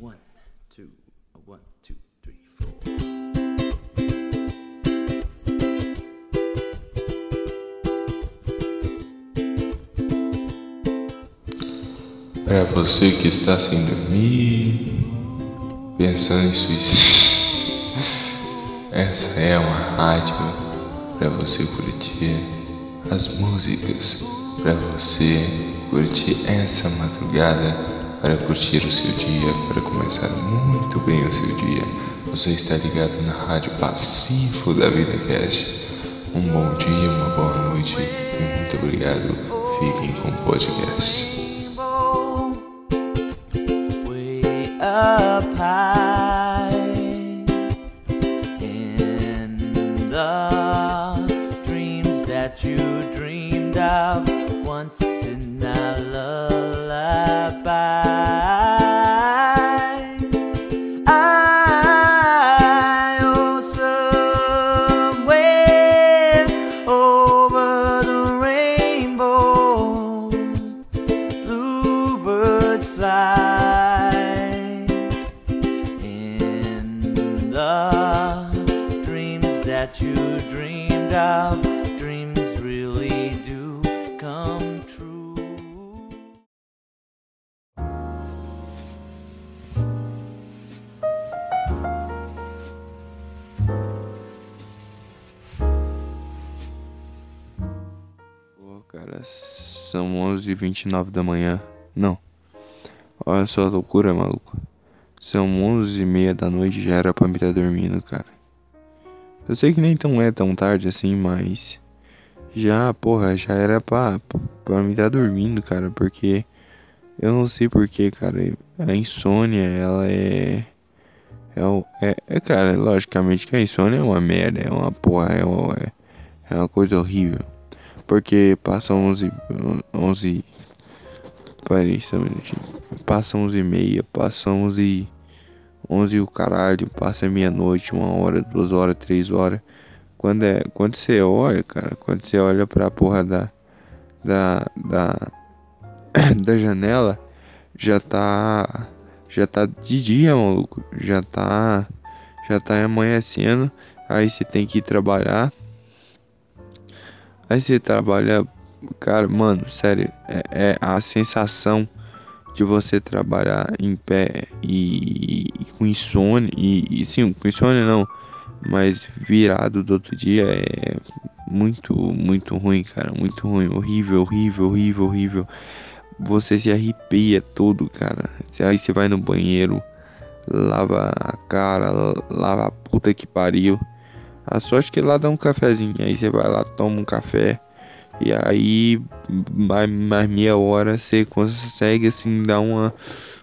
One, two, one, two, three, four. Para você que está sem dormir, pensando em suicídio, essa é uma rádio para você curtir as músicas, para você curtir essa madrugada, para curtir o seu dia, para começar muito bem o seu dia. Você está ligado na rádio Passivo da Vida Cast. Um bom dia, uma boa noite e muito obrigado. Fiquem com o podcast. São 11h29 da manhã. Não. Olha só a loucura, maluco. São 11h30 da noite já era pra me estar dormindo, cara. Eu sei que nem tão é tão tarde assim, mas. Já, porra, já era pra, pra me estar dormindo, cara. Porque. Eu não sei porquê, cara. A insônia, ela é. É, é, é, cara, logicamente que a insônia é uma merda, é uma porra, é uma, é uma coisa horrível. Porque passa 11. 11. Peraí, só um minutinho. Passa 11 e meia, passa 11. 11 e o caralho, passa meia-noite, uma hora, duas horas, três horas. Quando é. Quando você olha, cara, quando você olha pra porra da. Da. Da. da janela, já tá. Já tá de dia, maluco. Já tá. Já tá amanhecendo. Aí você tem que ir trabalhar. Aí você trabalha, cara, mano, sério, é, é a sensação de você trabalhar em pé e, e com insônia, e, e sim, com insônia não, mas virado do outro dia é muito, muito ruim, cara, muito ruim, horrível, horrível, horrível, horrível. Você se arrepia todo, cara. Aí você vai no banheiro, lava a cara, lava a puta que pariu. A sorte que lá dá um cafezinho. Aí você vai lá, toma um café. E aí, mais, mais meia hora, você consegue assim dar uma,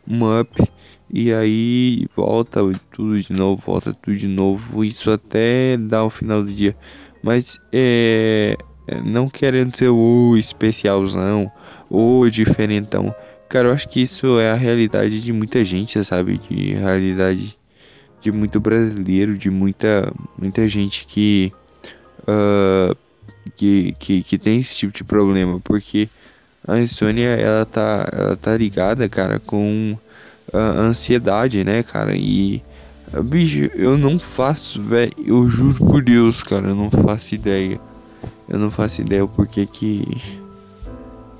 uma up. E aí volta tudo de novo, volta tudo de novo. Isso até dar o final do dia. Mas é. é, Não querendo ser o especialzão ou diferentão. Cara, eu acho que isso é a realidade de muita gente, sabe? De realidade de muito brasileiro, de muita, muita gente que, ah, que, que, que tem esse tipo de problema, porque a insônia ela tá, ela tá ligada, cara, com a ansiedade, né, cara? E ah, bicho, eu não faço, velho, eu juro por Deus, cara, eu não faço ideia. Eu não faço ideia o porquê que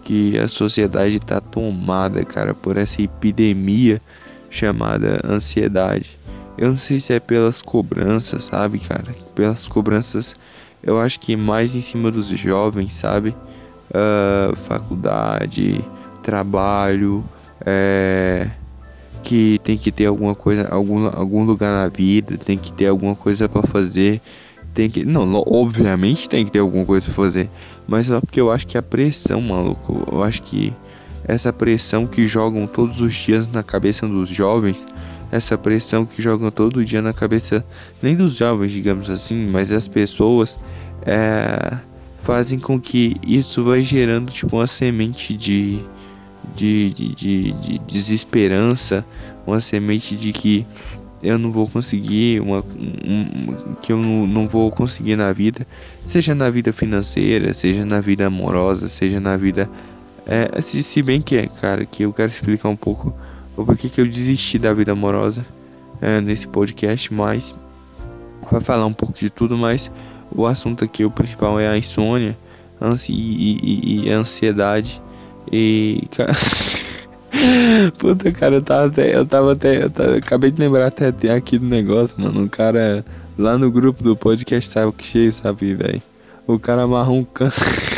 que a sociedade tá tomada, cara, por essa epidemia chamada ansiedade. Eu não sei se é pelas cobranças, sabe, cara? Pelas cobranças, eu acho que mais em cima dos jovens, sabe? Ah, faculdade, trabalho, é, que tem que ter alguma coisa, algum, algum lugar na vida, tem que ter alguma coisa pra fazer. Tem que. Não, obviamente tem que ter alguma coisa pra fazer. Mas só porque eu acho que a pressão, maluco, eu acho que essa pressão que jogam todos os dias na cabeça dos jovens, essa pressão que jogam todo dia na cabeça, nem dos jovens, digamos assim, mas das pessoas, é, fazem com que isso vai gerando tipo uma semente de, de, de, de, de desesperança, uma semente de que eu não vou conseguir, uma, um- que eu não, vou conseguir na vida, seja na vida financeira, seja na vida amorosa, seja na vida. É, se, se bem que é, cara, que eu quero explicar um pouco ou por que, que eu desisti da vida amorosa é, nesse podcast, mas vai falar um pouco de tudo, mas o assunto aqui, o principal é a insônia ansi e, e, e ansiedade. E. Puta, cara, eu tava até. Eu tava até. Eu tava, acabei de lembrar até, até aqui do negócio, mano. O cara lá no grupo do podcast sabe o que cheio, sabe, velho? O cara amarrou um cano.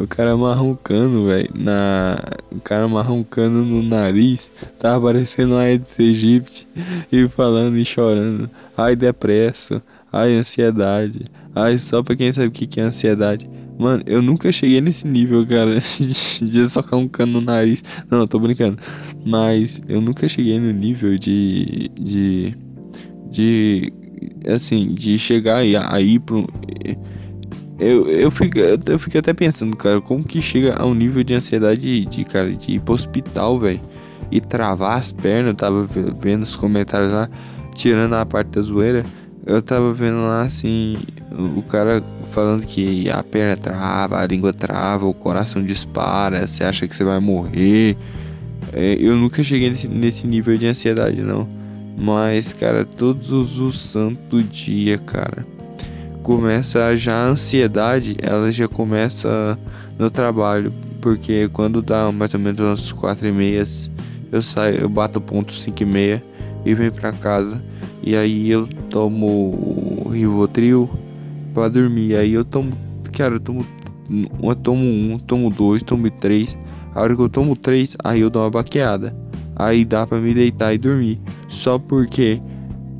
o cara amarrou cano, velho. Na. O cara amarrou cano no nariz. Tava parecendo uma Aedes aegypti. E falando e chorando. Ai, depresso. Ai, ansiedade. Ai, só pra quem sabe o que é ansiedade. Mano, eu nunca cheguei nesse nível, cara, de socar um cano no nariz. Não, tô brincando. Mas eu nunca cheguei no nível de. de. de. assim, de chegar aí, aí pro. Eu, eu, fico, eu fico até pensando, cara, como que chega a um nível de ansiedade de, de cara, de ir pro hospital, velho. E travar as pernas, eu tava vendo os comentários lá, tirando a parte da zoeira. Eu tava vendo lá assim, o cara falando que a perna trava, a língua trava, o coração dispara, você acha que você vai morrer. É, eu nunca cheguei nesse, nesse, nível de ansiedade, não. Mas, cara, todos os santo dia, cara, começa já a ansiedade, ela já começa no trabalho. Porque quando dá mais ou menos umas 4 e meias, eu saio, eu bato ponto 5 e meia e venho pra casa. E aí eu tomo Rivotril pra dormir. Aí eu tomo, cara, eu tomo, eu tomo um, tomo dois, tomo três. A hora que eu tomo três, aí eu dou uma baqueada. Aí dá pra me deitar e dormir. Só porque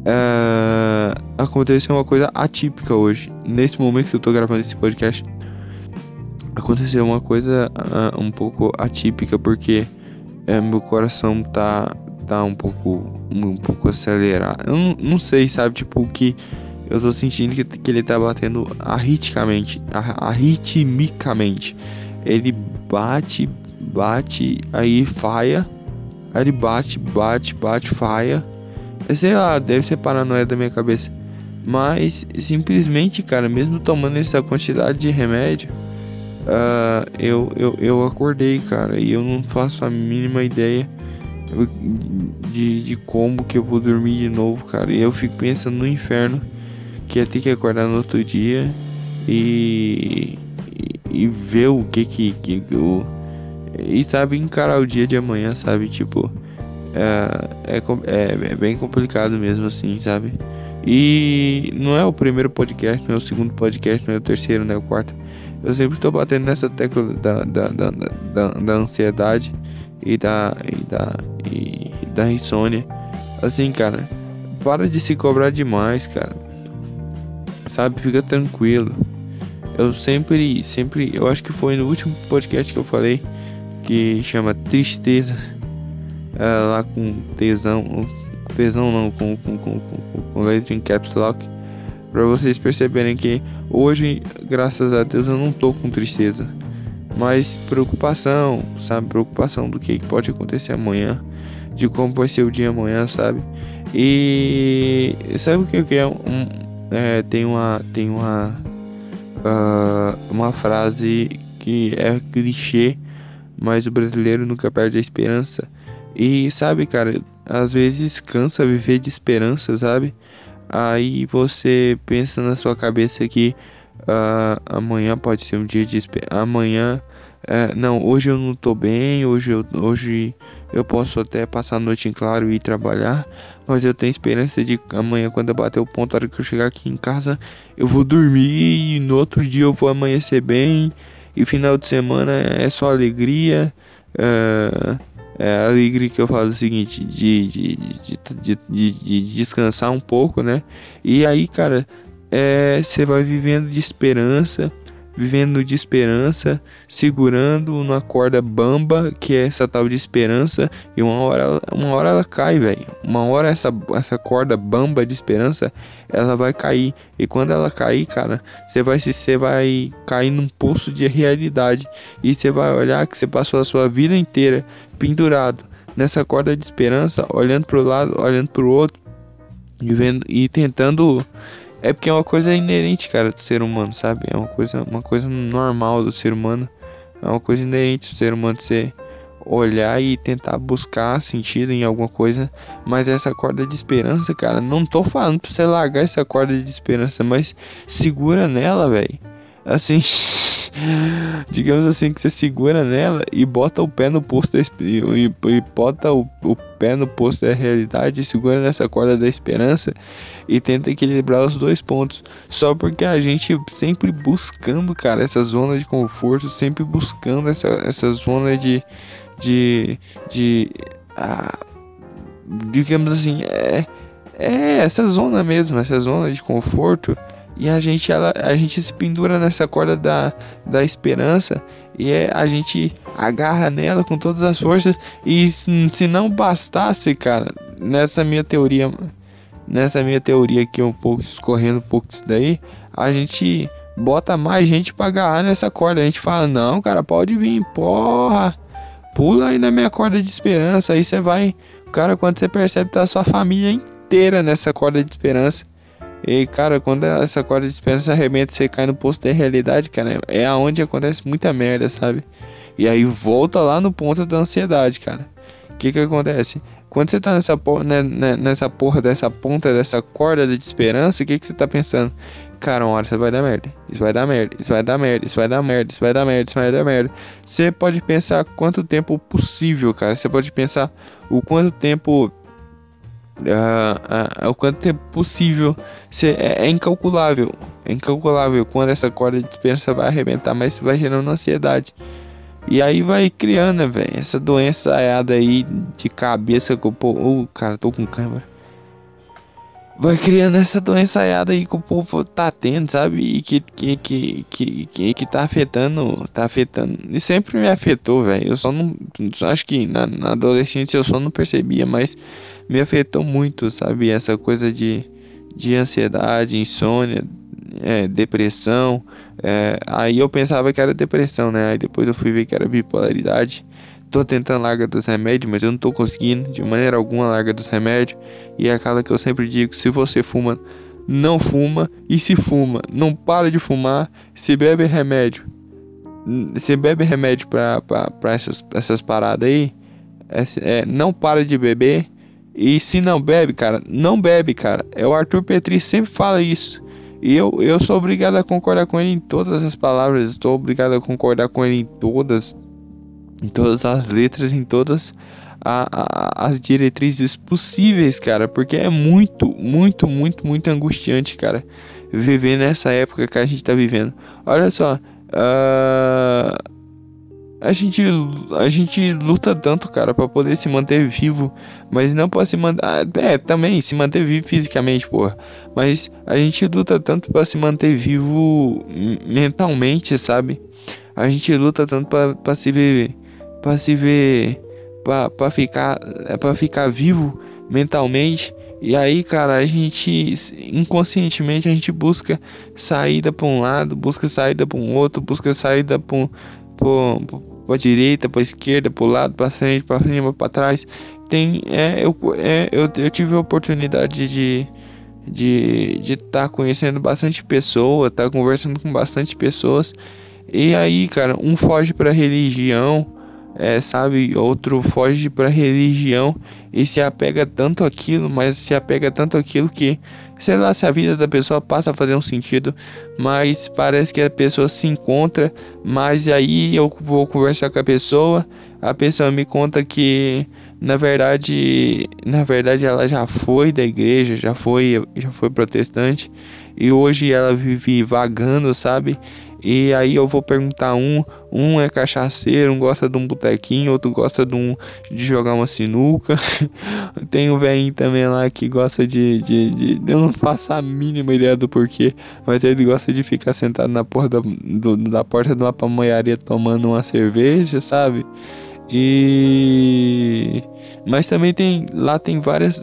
uh, aconteceu uma coisa atípica hoje. Nesse momento que eu tô gravando esse podcast, aconteceu uma coisa uh, um pouco atípica porque uh, meu coração tá tá um pouco um pouco acelerado. Eu não, não sei, sabe, tipo que eu tô sentindo que, que ele tá batendo arritmicamente, arritmicamente. Ele bate, bate, aí faia. Aí ele bate, bate, bate, faia. Sei lá, deve ser paranoia da minha cabeça. Mas simplesmente, cara, mesmo tomando essa quantidade de remédio, uh, eu, eu, eu acordei, cara, e eu não faço a mínima ideia de, de como que eu vou dormir de novo, cara. E eu fico pensando no inferno que ia ter que acordar no outro dia e, e, e ver o que que, que eu. E sabe, encarar o dia de amanhã, sabe? Tipo, é, é, é, é bem complicado mesmo assim, sabe? E não é o primeiro podcast, não é o segundo podcast, não é o terceiro, não é o quarto. Eu sempre estou batendo nessa tecla da, da, da, da, da ansiedade e da, e da, e, e da insônia. Assim, cara, para de se cobrar demais, cara sabe? Fica tranquilo. Eu sempre, sempre, eu acho que foi no último podcast que eu falei que chama Tristeza, é, lá com tesão, tesão não, com, com, com, com, letra em caps lock, para vocês perceberem que hoje, graças a Deus, eu não tô com tristeza, mas preocupação, sabe? Preocupação do que pode acontecer amanhã, de como vai ser o dia amanhã, sabe? E sabe o que é um é, tem uma tem uma uh, uma frase que é clichê, mas o brasileiro nunca perde a esperança. E sabe, cara, às vezes cansa viver de esperança, sabe? Aí você pensa na sua cabeça que uh, amanhã pode ser um dia de esperança. Amanhã é, não, hoje eu não tô bem, hoje eu, hoje eu posso até passar a noite em claro e ir trabalhar, mas eu tenho esperança de amanhã, quando eu bater o ponto, a hora que eu chegar aqui em casa, eu vou dormir e no outro dia eu vou amanhecer bem, e final de semana é só alegria. É, é alegria que eu falo o seguinte, de, de, de, de, de descansar um pouco, né? E aí, cara, você é, vai vivendo de esperança vivendo de esperança, segurando na corda bamba, que é essa tal de esperança, e uma hora, uma hora ela cai, velho. Uma hora essa, essa corda bamba de esperança, ela vai cair. E quando ela cair, cara, você vai se você vai cair num poço de realidade e você vai olhar que você passou a sua vida inteira pendurado nessa corda de esperança, olhando para o lado, olhando para o outro, e vendo e tentando é porque é uma coisa inerente, cara, do ser humano, sabe? É uma coisa, uma coisa normal do ser humano. É uma coisa inerente do ser humano ser olhar e tentar buscar sentido em alguma coisa. Mas essa corda de esperança, cara, não tô falando pra você largar essa corda de esperança, mas segura nela, velho. Assim. digamos assim, que você segura nela e bota o pé no posto da, e, e bota o, o pé no posto da realidade, segura nessa corda da esperança e tenta equilibrar os dois pontos. Só porque a gente sempre buscando, cara, essa zona de conforto, sempre buscando essa, essa zona de. de. de. Ah, digamos assim, é. É essa zona mesmo, essa zona de conforto e a gente, ela, a gente se pendura nessa corda da, da esperança e é, a gente agarra nela com todas as forças. E se não bastasse, cara, nessa minha teoria, nessa minha teoria aqui, um pouco escorrendo um pouco disso daí, a gente bota mais gente para agarrar nessa corda. A gente fala: Não, cara, pode vir, porra, pula aí na minha corda de esperança. Aí você vai, cara, quando você percebe, tá sua família inteira nessa corda de esperança. E, cara, quando essa corda de esperança arrebenta, você cai no posto da realidade, cara, é aonde acontece muita merda, sabe? E aí volta lá no ponto da ansiedade, cara. O que que acontece? Quando você tá nessa porra, né, né, nessa porra dessa ponta dessa corda de esperança, o que que você tá pensando? Cara, uma hora isso vai dar merda. Isso vai dar merda. Isso vai dar merda. Isso vai dar merda. Isso vai dar merda. Isso vai dar merda. Você pode pensar quanto tempo possível, cara. Você pode pensar o quanto tempo uh, uh, o quanto tempo possível. Cê, é, é, incalculável. É incalculável quando essa corda de esperança vai arrebentar, mas vai gerando ansiedade. E aí vai criando, né, velho, essa doença aí de cabeça que o. Oh, cara, tô com câmera. Vai criando essa doença aí que o povo tá tendo, sabe? E que, que, que, que, que, que tá afetando. Tá afetando. E sempre me afetou, velho. Eu só não. Acho que na, na adolescência eu só não percebia, mas me afetou muito, sabe? Essa coisa de, de ansiedade, insônia, é, depressão. É, aí eu pensava que era depressão, né? Aí depois eu fui ver que era bipolaridade. Tô tentando largar dos remédios, mas eu não tô conseguindo de maneira alguma largar dos remédios. E é aquela que eu sempre digo: se você fuma, não fuma. E se fuma, não para de fumar. Se bebe remédio, se bebe remédio pra, pra, pra essas, essas paradas aí, é, é, não para de beber e se não bebe, cara, não bebe, cara. É o Arthur Petri sempre fala isso. E eu, eu sou obrigado a concordar com ele em todas as palavras. Estou obrigado a concordar com ele em todas, em todas as letras, em todas a, a, as diretrizes possíveis, cara. Porque é muito, muito, muito, muito angustiante, cara. Viver nessa época que a gente tá vivendo. Olha só. Uh a gente, a gente luta tanto, cara, para poder se manter vivo, mas não pode se manter. Ah, é, também se manter vivo fisicamente, porra. Mas a gente luta tanto para se manter vivo mentalmente, sabe? A gente luta tanto para se ver, para se ver, para ficar, para ficar vivo mentalmente. E aí, cara, a gente inconscientemente a gente busca saída para um lado, busca saída para um outro, busca saída para um, para direita, para esquerda, para o lado, para frente, para cima, para trás. Tem, é, eu, é, eu, eu tive a oportunidade de de de estar tá conhecendo bastante pessoa, estar tá conversando com bastante pessoas. E aí, cara, um foge para religião, é, sabe? Outro foge para religião e se apega tanto aquilo, mas se apega tanto aquilo que sei lá se a vida da pessoa passa a fazer um sentido, mas parece que a pessoa se encontra, mas aí eu vou conversar com a pessoa, a pessoa me conta que na verdade, na verdade ela já foi da igreja, já foi, já foi protestante e hoje ela vive vagando, sabe? E aí eu vou perguntar um, um é cachaceiro, um gosta de um botequinho, outro gosta de, um, de jogar uma sinuca. Tem um velhinho também lá que gosta de, de, de, Eu não faço a mínima ideia do porquê, mas ele gosta de ficar sentado na porta, do, da porta de uma pamonharia tomando uma cerveja, sabe? E mas também tem lá tem várias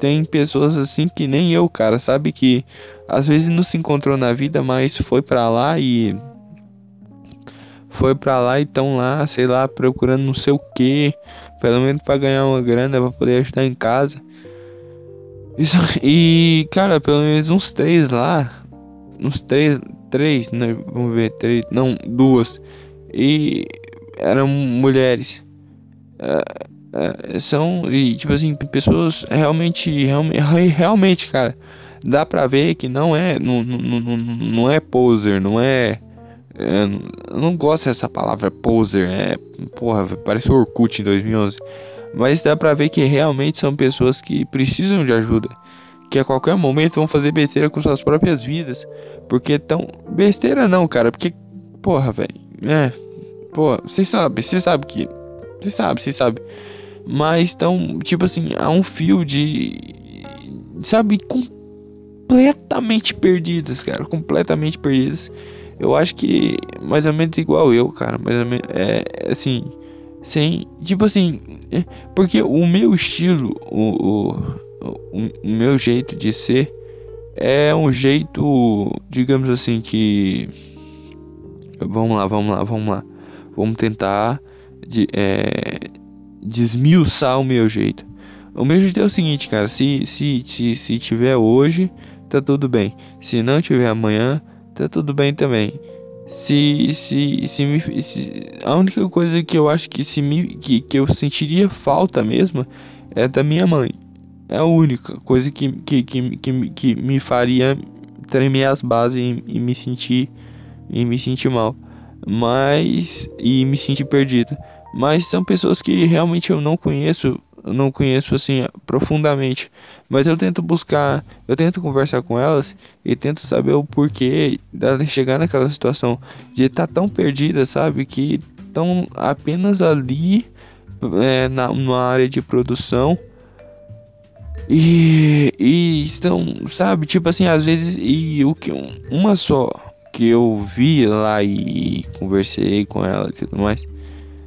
tem pessoas assim que nem eu, cara, sabe que às vezes não se encontrou na vida, mas foi para lá e foi para lá e lá, sei lá, procurando não sei o que, pelo menos para ganhar uma grana para poder ajudar em casa. Isso, e cara, pelo menos uns três lá, uns três, três, né? Vamos ver, três, não, duas. E eram mulheres. é, é, são, e, tipo assim, pessoas realmente, realmente, realmente, cara, dá pra ver que não é, não, não, não, não é poser, não é. é eu não gosto dessa palavra poser, é. Porra, parece o Orkut em 2011. Mas dá pra ver que realmente são pessoas que precisam de ajuda. Que a qualquer momento vão fazer besteira com suas próprias vidas. Porque tão. Besteira não, cara. Porque. Porra, velho. É. Pô, vocês sabem, vocês sabem que. Vocês sabem, vocês sabem. Mas estão, tipo assim, há um fio de. Sabe, completamente perdidas, cara. Completamente perdidas. Eu acho que mais ou menos igual eu, cara. Mais ou menos. É assim. Sem. Tipo assim. É, porque o meu estilo, o, o, o, o meu jeito de ser. É um jeito, digamos assim, que. Vamos lá, vamos lá, vamos lá. Vamos tentar de, é, desmiuçar o meu jeito. O meu jeito é o seguinte, cara. Se, se, se, se tiver hoje, tá tudo bem. Se não tiver amanhã, tá tudo bem também. Se, se, se, me, se a única coisa que eu acho que, se me, que, que eu sentiria falta mesmo é da minha mãe. É a única coisa que, que, que, que, que me faria tremer as bases e, e me sentir e me sentir mal. Mas e me sentir perdido. Mas são pessoas que realmente eu não conheço, não conheço assim profundamente, mas eu tento buscar, eu tento conversar com elas e tento saber o porquê de chegar naquela situação de estar tá tão perdida, sabe, que estão apenas ali é, na numa área de produção. E, e estão, sabe, tipo assim, às vezes e o que uma só que eu vi lá e conversei com ela e tudo mais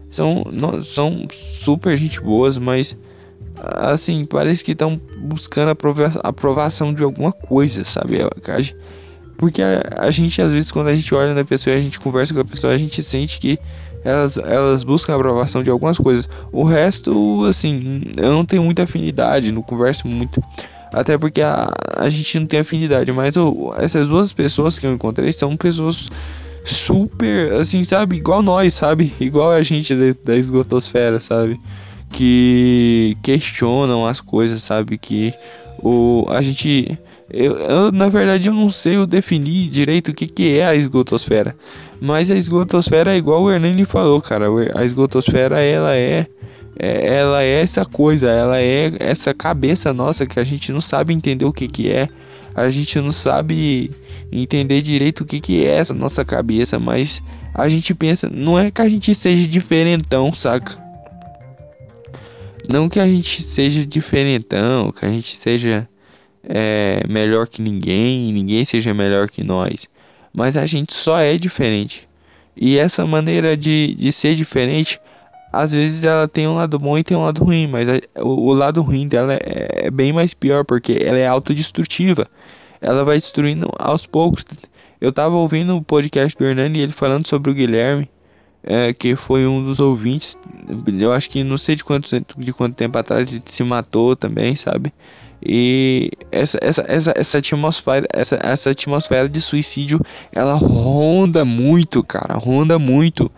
são, não, são super gente boas, mas assim, parece que estão buscando aprova aprovação de alguma coisa, sabe? Porque a, a, gente, às vezes, quando a gente olha na pessoa e a gente conversa com a pessoa, a gente sente que elas, elas buscam a aprovação de algumas coisas. O resto, assim, eu não tenho muita afinidade, não converso muito. Até porque a, a gente não tem afinidade, mas eu, essas duas pessoas que eu encontrei são pessoas super, assim, sabe? Igual nós, sabe? Igual a gente da, da esgotosfera, sabe? Que questionam as coisas, sabe? Que o, a gente. Eu, eu, na verdade, eu não sei eu definir direito o que, que é a esgotosfera. Mas a esgotosfera é igual o Hernani falou, cara. A esgotosfera, ela é, é. Ela é essa coisa, ela é essa cabeça nossa que a gente não sabe entender o que, que é. A gente não sabe entender direito o que, que é essa nossa cabeça, mas a gente pensa, não é que a gente seja diferentão, saca? Não que a gente seja diferentão, que a gente seja é, melhor que ninguém, ninguém seja melhor que nós, mas a gente só é diferente. E essa maneira de, de ser diferente, às vezes ela tem um lado bom e tem um lado ruim, mas a, o, o, lado ruim dela é, é bem mais pior, porque ela é autodestrutiva ela vai destruindo aos poucos. Eu tava ouvindo o podcast do Hernani e ele falando sobre o Guilherme, é, que foi um dos ouvintes. Eu acho que não sei de quanto, de quanto tempo atrás ele se matou também, sabe? E essa, essa, essa, essa atmosfera, essa, essa atmosfera de suicídio, ela ronda muito, cara, ronda muito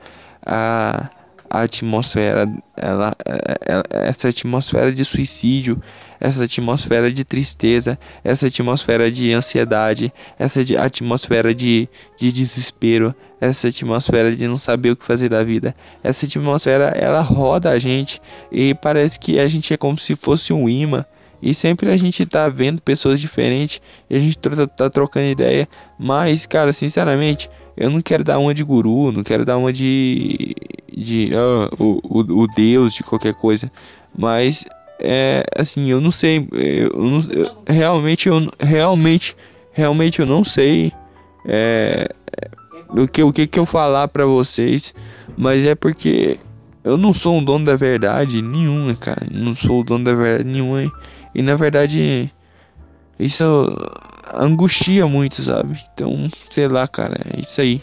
a a atmosfera, ela, ela, essa atmosfera de suicídio, essa atmosfera de tristeza, essa atmosfera de ansiedade, essa atmosfera de, de desespero, essa atmosfera de não saber o que fazer da vida. Essa atmosfera ela roda a gente e parece que a gente é como se fosse um imã. E sempre a gente tá vendo pessoas diferentes e a gente tá trocando ideia. Mas, cara, sinceramente, eu não quero dar uma de guru, não quero dar uma de. de. Uh, o, o, o Deus de qualquer coisa. Mas, é. Assim, eu não sei. Eu, não, eu, realmente, eu. Realmente. Realmente eu não sei. É. O que, o que, que eu falar pra vocês. Mas é porque. Eu não sou um dono da verdade nenhuma, cara. Não sou o dono da verdade nenhuma. E na verdade. Isso angustia muito, sabe? Então, sei lá, cara, é isso aí.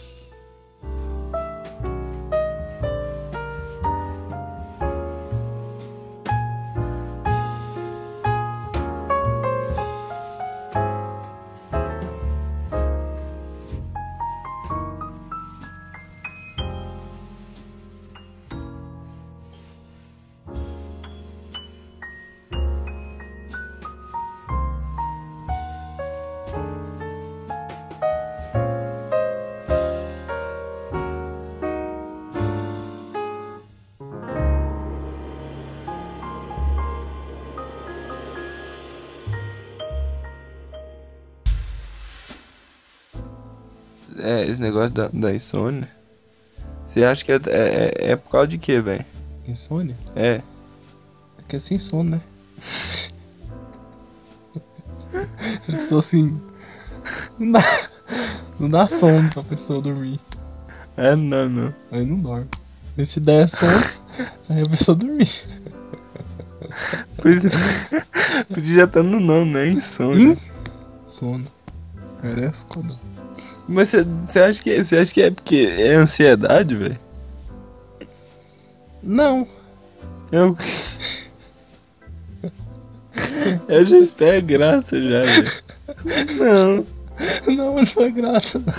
É, esse negócio da, da insônia, você acha que é, é, é por causa de quê, velho? Insônia? É. É que é sem sono, né? Eu sou assim. Não dá, não dá sono pra pessoa dormir. É, não, não. Aí não dorme. E se der sono, aí a pessoa dormir. Por isso já tá no nome, né? Insônia. Sono. Merece quando. Mas você- acha, que- você acha que é porque é ansiedade, velho? Não. Eu. Eu já espero graça já, velho. Não. Não, não foi graça. não.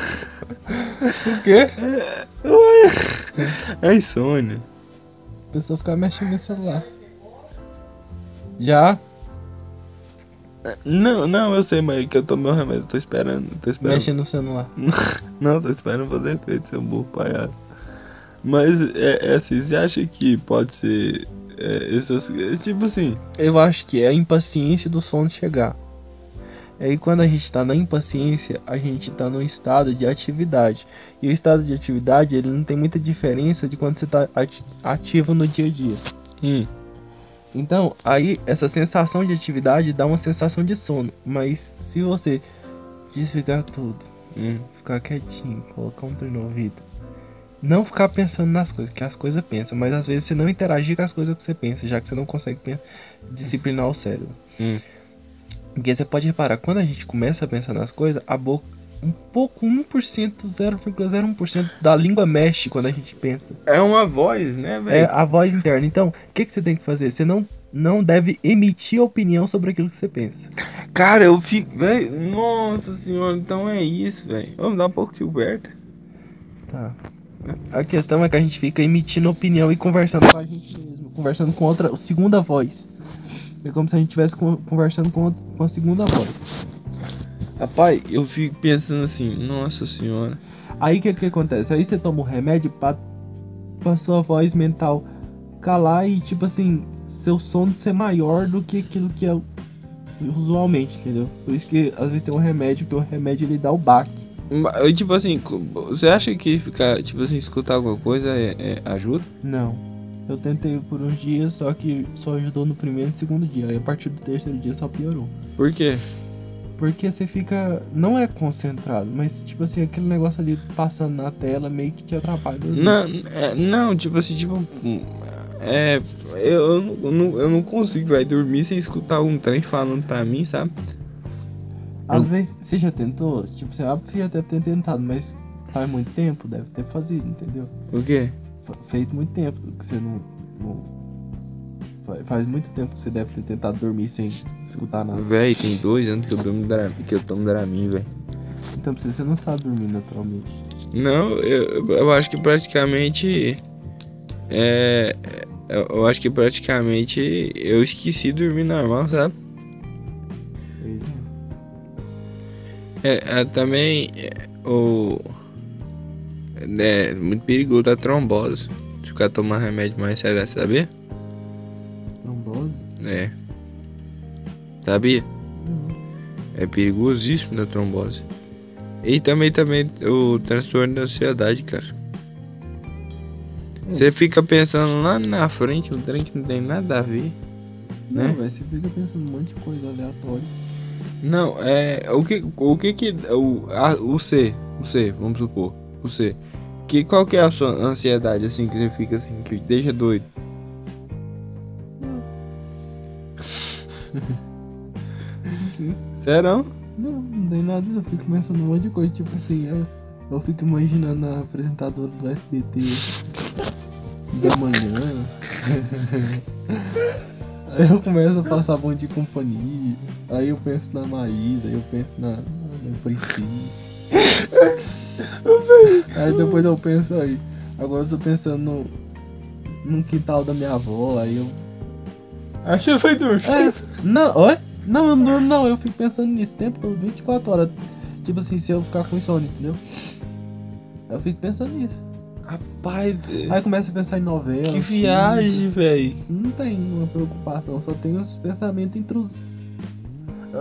O quê? Ué. É insônia. A pessoa ficar mexendo no celular. Já? Não, não, eu sei, mas que eu tomei o remédio, tô esperando. Tô esperando. Mexe no celular. Não, tô esperando fazer efeito, seu burro palhaço. Mas é, é assim, você acha que pode ser. é, essas, é, tipo assim. Eu acho que é a impaciência do sono chegar. E aí quando a gente tá na impaciência, a gente tá num estado de atividade. E o estado de atividade, ele não tem muita diferença de quando você tá ati- ativo no dia a dia. Hum. Então, aí essa sensação de atividade dá uma sensação de sono. Mas se você desligar tudo, Hum. ficar quietinho, colocar um trem no ouvido, não ficar pensando nas coisas, que as coisas pensam, mas às vezes você não interagir com as coisas que você pensa, já que você não consegue disciplinar o cérebro. Hum. Porque você pode reparar, quando a gente começa a pensar nas coisas, a boca, um pouco, 1%, 0,01% da língua mexe quando a gente pensa. É uma voz, né, É velho? a voz interna. Então, o que, que você tem que fazer? Você não, não deve emitir opinião sobre aquilo que você pensa. Cara, eu fico. Velho, nossa senhora, então é isso, velho. Vamos dar um pouco de Gilberto. Tá. A questão é que a gente fica emitindo opinião e conversando com a gente mesmo, conversando com outra segunda voz. É como se a gente estivesse con- conversando com, outra- com a segunda voz. Rapaz, eu fico pensando assim, nossa senhora. Aí o que, que acontece? Aí você toma o remédio pra, pra sua voz mental calar e, tipo assim, seu sono ser maior do que aquilo que é usualmente, entendeu? Por isso que às vezes tem um remédio que o remédio ele dá o baque. Tipo assim, você acha que ficar, tipo assim, escutar alguma coisa é, é- ajuda? Não. Eu tentei por uns dias, só que só ajudou no primeiro e segundo dia. Aí a partir do terceiro dia só piorou. Por quê? Porque você fica. Não é concentrado, mas tipo assim, aquele negócio ali passando na tela meio que te atrapalha. Não, é, não, tipo assim, tipo. É. Eu, eu, não- eu não, consigo, vai dormir sem escutar um trem falando pra mim, sabe? Às vezes você já tentou, tipo, você já deve ter tentado, mas faz muito tempo, deve ter fazido, entendeu? O quê? Fez muito tempo que você não. não- Faz muito tempo que você deve ter tentado dormir sem escutar nada. Véi, tem dois anos que eu tomo Dramin, que eu tomo Dramin, velho. Então você não sabe dormir naturalmente. Não, eu, eu acho que praticamente. É. Eu eu acho que praticamente eu esqueci de dormir normal, sabe? Pois é. É, é, também é, o. É muito perigoso a trombose. Se ficar tomando remédio mais sério, sabia? Sabia? É perigosíssimo da trombose. E também, também o transtorno da ansiedade, cara. Você fica pensando lá na frente, um trem que não tem nada a ver. Não, Né? velho, você fica pensando um monte de coisa aleatória. Não, é. O que o que, que o, a, o C, o C, vamos supor, o C. Que, qual que é a sua ansiedade assim que você fica assim, que deixa doido? Serão? Não, não tem nada, eu fico pensando um monte de coisa, tipo assim, eu, eu fico imaginando a apresentadora do SBT da manhã. aí eu começo a passar bom de companhia, aí eu penso na Maísa, aí eu penso na, na Priscila. aí depois eu penso aí, agora eu tô pensando no, no quintal da minha avó, aí eu Aí você foi dormir. é, não, oi? Não, eu não durmo não, eu fico pensando nisso o tempo todo, 24 horas. Tipo assim, se eu ficar com insônia, entendeu? Eu fico pensando nisso. Rapaz, Aí começa a pensar em novela. que viagem, velho. Não tem uma preocupação, só tem os pensamentos intrusivos.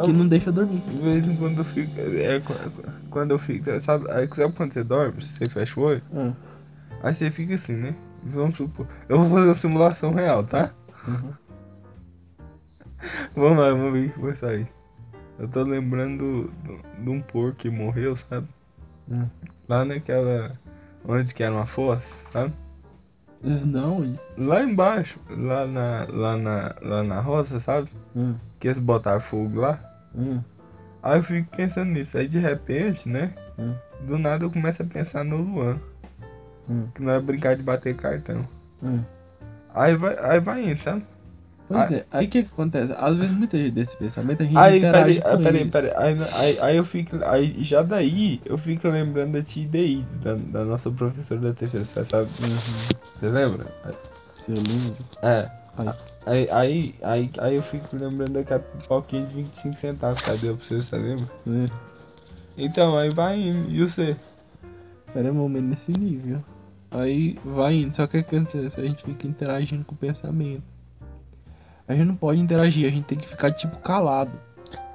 que não deixa dormir. De vez em quando eu fico. É, qu- quando eu fico. Sabe, aí, sabe quando você dorme? Você fecha o olho? Ah, Aí você fica assim, né? Vamos supor. Eu vou fazer uma simulação real, tá? vamos lá, vamos ver o que vai sair. Eu tô lembrando do- de um porco que morreu, sabe? ah. Lá naquela. Onde que era uma fossa, sabe? Não, e- Lá embaixo, lá na, lá na, lá na roça, sabe? ah, Que eles botaram fogo lá. ah, Aí eu fico pensando nisso. Aí de repente, né? ah, Do nada eu começo a pensar no Luan. ah, Que não é brincar de bater cartão. ah. Aí vai, aí vai indo, sabe? Pois Ah. é, aí o que que acontece? Às vezes muita gente desse pensamento, a gente Aí, interage peraí, peraí, peraí. Aí, aí, aí eu fico. Aí já daí eu fico lembrando da tia Ideide, da, da nossa professora da terceira série, sabe? Você lembra? Se eu lembro. É. Aí. Aí, aí, aí, eu fico lembrando daquela pipoquinha de 25 centavos deu pra você, você lembra? É, Então, aí vai indo. E você? era um momento nesse nível. Aí vai indo, só que acontece? A gente fica interagindo com o pensamento. A gente não pode interagir, a gente tem que ficar tipo calado.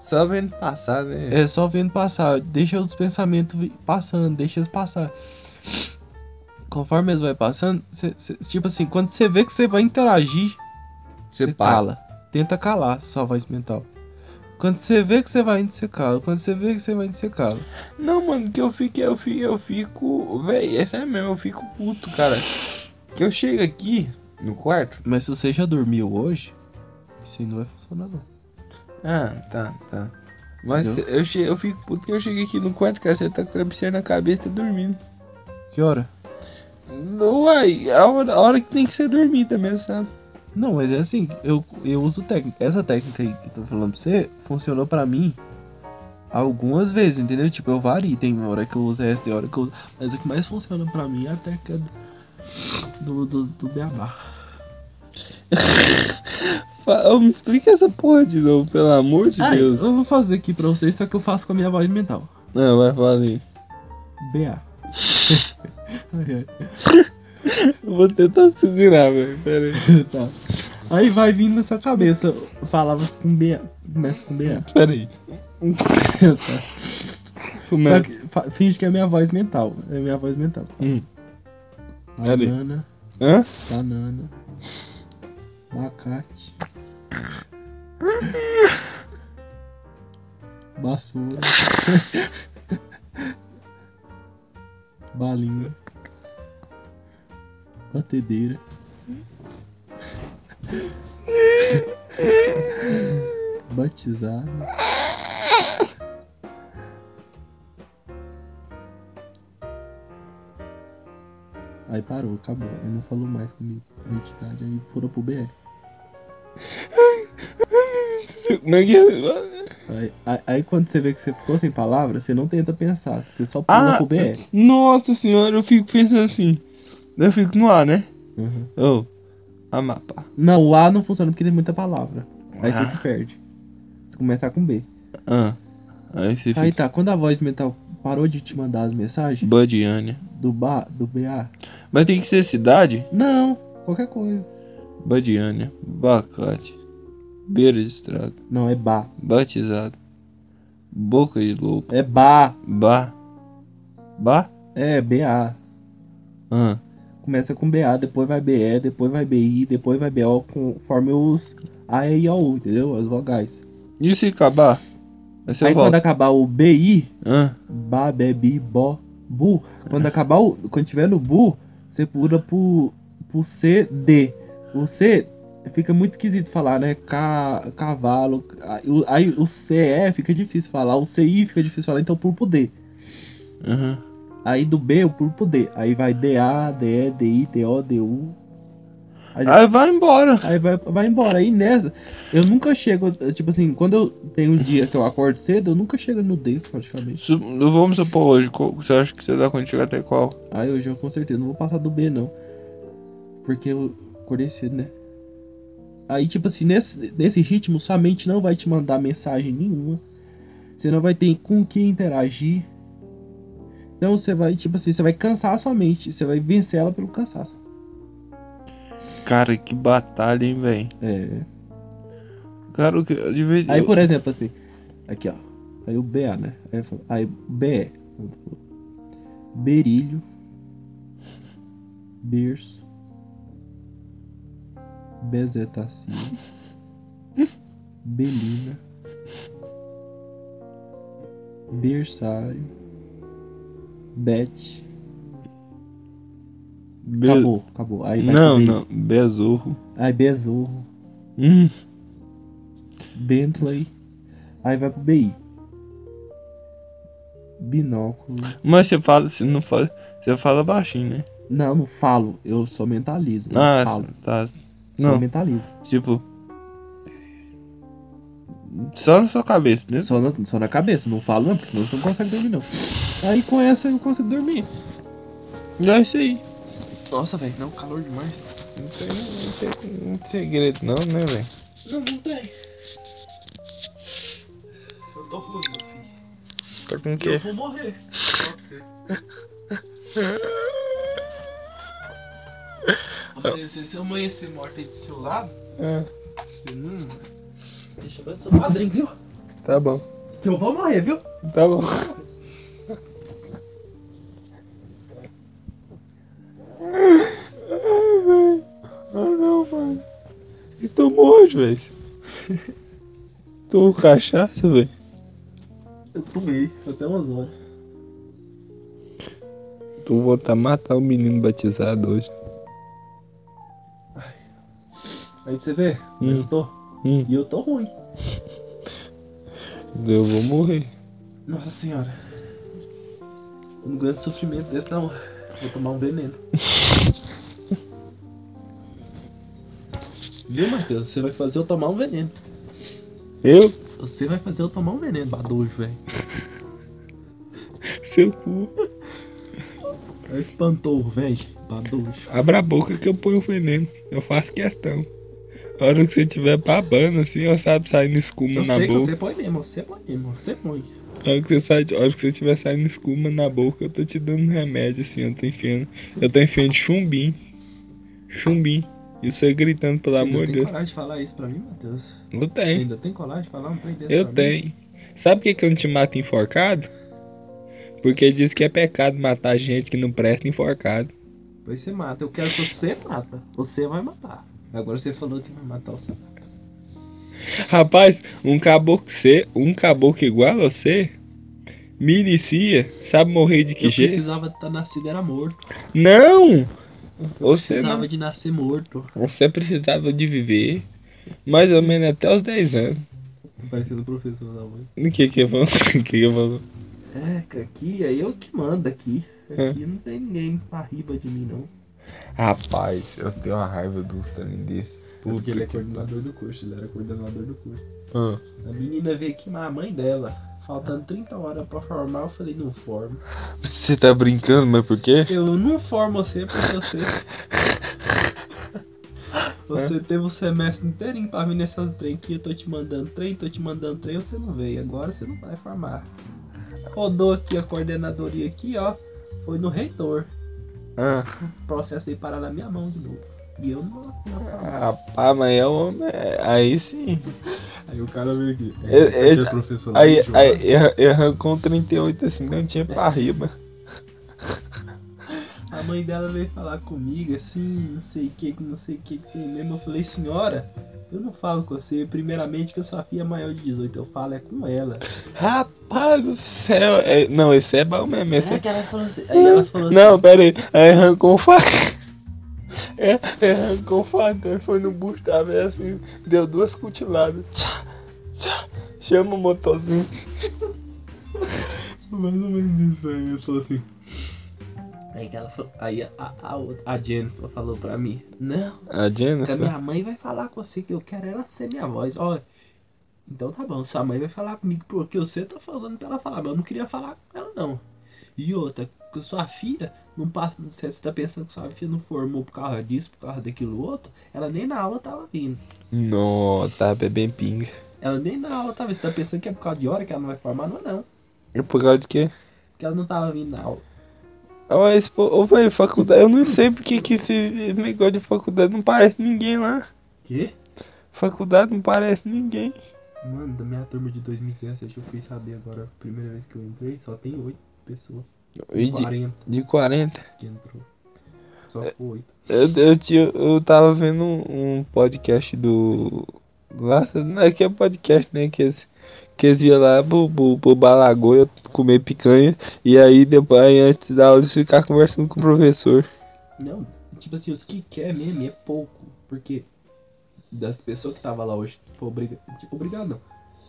Só vendo passar, né? É só vendo passar, deixa os pensamentos passando, deixa eles passar. Conforme eles vai passando, cê- cê- tipo assim, quando você vê que você vai interagir, Você cala. Tenta calar sua voz mental. Quando você vê que você vai indo, você cala. Quando você vê que você vai indo, você cala. Não, mano, que eu fico, eu fico, eu fico. Véi, essa é mesmo, eu fico puto, cara. Que eu chego aqui no quarto. Mas se você já dormiu hoje, isso aí não vai funcionar não. Ah, tá, tá. Mas Entendeu? eu, che eu fico puto que eu cheguei aqui no quarto, cara. Você tá com a travesseiro na cabeça e tá dormindo. Que hora? Uai, a hora, a hora que tem que ser dormida mesmo, sabe? Não, mas é assim, eu, eu uso técnica. Essa técnica aí que eu tô falando pra você funcionou pra mim algumas vezes, entendeu? Tipo, eu vario. Tem hora que eu uso essa, tem hora que eu uso. Mas a que mais funciona pra mim é a técnica do, do, do Beabá. Ô, Me explica essa porra de novo, pelo amor de Ah, Deus. eu vou fazer aqui pra vocês, só que eu faço com a minha voz mental. Não, vai falar aí. BA. Ai, Eu vou tentar segurar, velho. Pera aí. ai. tá. Aí vai vindo na sua cabeça palavras com BA. Começa com BA. Pera aí. tá. É? Finge que é minha voz mental. É minha voz mental. Hum. Banana, Hã? banana, abacate, vassoura, balinha, batedeira, batizado. Aí parou, acabou. Aí não falou mais comigo. Identidade, aí foram pro BR. Aí, aí, aí quando você vê que você ficou sem palavras, você não tenta pensar, você só pula Ah, pro BR. nossa senhora, eu fico pensando assim. Eu fico no ar, né? Uhum. Ô, Amapá. Não, o A não funciona porque tem muita palavra. Aí Ah. você se perde. Você começa com B. Ah. Aí você Aí fica. tá, quando a voz mental parou de te mandar as mensagens Badiânia. do ba, do BA, Mas tem que ser cidade? não, qualquer coisa. Badiânia. Bacate. Beira de estrada. Não, é ba. Batizado. Boca de louco. É ba. Ba. Ba? É BA. Ah. Começa com BA, depois vai BE, depois vai BI, depois vai BO, conforme os A, E, I, O, U, entendeu? As vogais. E se acabar? Aí você Aí quando acabar o BI, Ah. Ba, bebi, bo, bu. Quando acabar o. Quando tiver no bu, você pula pro, pro C, C fica muito esquisito falar, né? Ca, cavalo. Aí o- CE fica difícil falar. O CI fica difícil falar, então pro D. Aham. Aí do B eu pro D. Aí vai DA, DE, DI, DO, DU. Aí, Aí vai embora. aí vai, vai embora. Aí nessa, eu nunca chego. Tipo assim, quando eu tenho um dia que eu acordo cedo, eu nunca chego no D, praticamente. Su- Vamos supor hoje. qual- Você acha que você dá quando chegar até qual? Aí hoje eu com certeza não vou passar do B não. Porque eu acordei cedo, né? Aí, tipo assim, nesse, nesse ritmo, sua mente não vai te mandar mensagem nenhuma. Você não vai ter com o que interagir. Então você vai, tipo assim, você vai cansar a sua mente. Você vai vencer ela pelo cansaço. Cara, que batalha, hein, velho. É. Cara, o que de vez Aí, por exemplo, assim, Aqui, ó. Aí o BA, né? Aí, falo- aí BE. Berilho. Berço. Bezetacil. Belina. Berçário. Bet. Be- Acabou, acabou. Aí vai Não, BI. não. Besouro. Aí Besouro. Hum. Bentley. Aí vai pro BI. Binóculo. Mas você fala, você não fala. Você fala baixinho, né? Não, não falo. Eu só mentalizo. Ah, falo. tá. Só Não, mentalizo. tipo. Só na sua cabeça, né? Só na, só na cabeça. Não falo não, porque senão você não consegue dormir não. Aí com essa eu consigo dormir. É isso aí. Nossa, velho. Não, calor demais. Não tem, não tem, não tem segredo, não, né, velho? Não, não tem. Eu tô ruim, meu filho. Tá com o Eu quê? vou morrer. Só pra você. Amanhecer, se eu amanhecer morto aí do seu lado, Ah, você não. Deixa eu ver seu padrinho, viu? tá bom. Que eu vou morrer, viu? Tá bom. Ai, velho. Ah, não, mano. Tomou hoje, velho? Tomou cachaça, velho? Eu tomei, até umas horas. Tu voltar a matar o menino batizado hoje. Aí pra você ver, Hum. eu tô. Hum. E eu tô ruim. Eu vou morrer. Nossa senhora. Eu não aguento sofrimento desse não. Vou tomar um veneno. Viu, Matheus? Você vai fazer eu tomar um veneno. Eu? Você vai fazer eu tomar um veneno, badojo, velho. Seu cu. Espantou, velho. Badojo. Abra a boca que eu ponho o veneno. Eu faço questão. A hora que você estiver babando assim, eu sabe saindo escuma Eu na sei boca. você põe mesmo, você põe mesmo, você põe. A hora que você sai, hora que você estiver saindo escuma na boca, eu tô te dando remédio assim, eu tô enfiando. Eu tô enfiando chumbim. Chumbim. E você gritando, pelo Você amor de tem Deus. coragem de falar isso pra mim, Matheus? Eu Você tenho. ainda tem coragem de falar um trem desse Eu pra mim? tenho. Sabe por que, que eu não te mato enforcado? Porque diz que é pecado matar gente que não presta enforcado. Pois você mata. Eu quero que você mata. Você vai matar. Agora você falou que vai matar você mata. Rapaz, um caboclo você, um caboclo igual a você, me inicia, sabe morrer de que eu jeito? precisava estar nascido era morto. Não! Você precisava não. de nascer morto. Você precisava de viver mais ou menos até os 10 anos. Parecendo o professor da mãe. O que que eu falo? O que que eu falo? É, que aqui é eu que mando aqui. É. Aqui não tem ninguém pra riba de mim, não. Rapaz, eu tenho uma raiva do trem desse. Porque ele é que coordenador do curso, ele era coordenador do curso. Ah. A menina veio aqui, mas a mãe dela, faltando 30 horas pra formar, eu falei, não formo. Você tá brincando, mas por quê? Eu não formo você porque você. Você teve o semestre inteirinho pra vir nessas trem aqui, eu tô te mandando trem, tô te mandando trem, você não veio. Agora você não vai formar. Rodou aqui a coordenadoria aqui, ó. Foi no reitor. Ah, O processo veio parar na minha mão de novo. E eu não, rapaz, mas é um homem. é- Aí sim. Aí o cara veio aqui. É- é- aquele professor Aí, aí, erra- arrancou um 38 assim, não tinha pra riba. A mãe dela veio falar comigo assim, não sei o que, não sei o que que tem mesmo. Eu falei, senhora, eu não falo com você. Primeiramente que a sua filha é maior de 18, eu falo é com ela. Rapaz do céu. é- não, esse é bom mesmo. Esse Aí que ela falou assim. Aí ela falou assim. Não, pera aí. Aí arrancou um faca. É, é, arrancou um faca. Foi no busto da velha assim. Deu duas cutiladas. Tchá, tchá. Chama o motorzinho. Mais ou menos isso aí. Ela falou assim. Aí ela falou. Aí a, a, a Jennifer falou pra mim: Não, A que a Jennifer? minha mãe vai falar com você que eu quero ela ser minha voz. Olha. Então tá bom, sua mãe vai falar comigo porque você tá falando pra ela falar, mas eu não queria falar com ela não. E outra, que sua filha não passa. Você tá pensando que sua filha não formou por causa disso, por causa daquilo outro, ela nem na aula tava vindo. Nossa, tá bebendo pinga. Ela nem na aula tava. Você tá pensando que é por causa de hora que ela não vai formar? Não, é não. E por causa de quê? Porque ela não tava vindo na aula. Esse pô, ô, velho, faculdade. Eu não sei porque que esse negócio de faculdade não parece ninguém lá. Quê? Faculdade não parece ninguém. Mano, da minha turma de 2017 eu fui saber agora, a primeira vez que eu entrei, só tem 8 pessoas. E de, 40 de 40. que entrou. Só ficou 8. Eu, eu, tinha, eu tava vendo um, um podcast do. Lá, não é que é podcast, né? Que eles, que eles iam lá pro, pro, pro Balagoa comer picanha. E aí depois, antes da aula, eles ficar conversando com o professor. Não, tipo assim, os que quer mesmo é pouco. Porque das pessoas que tava lá hoje, foi obrigado. Tipo, obrigado não.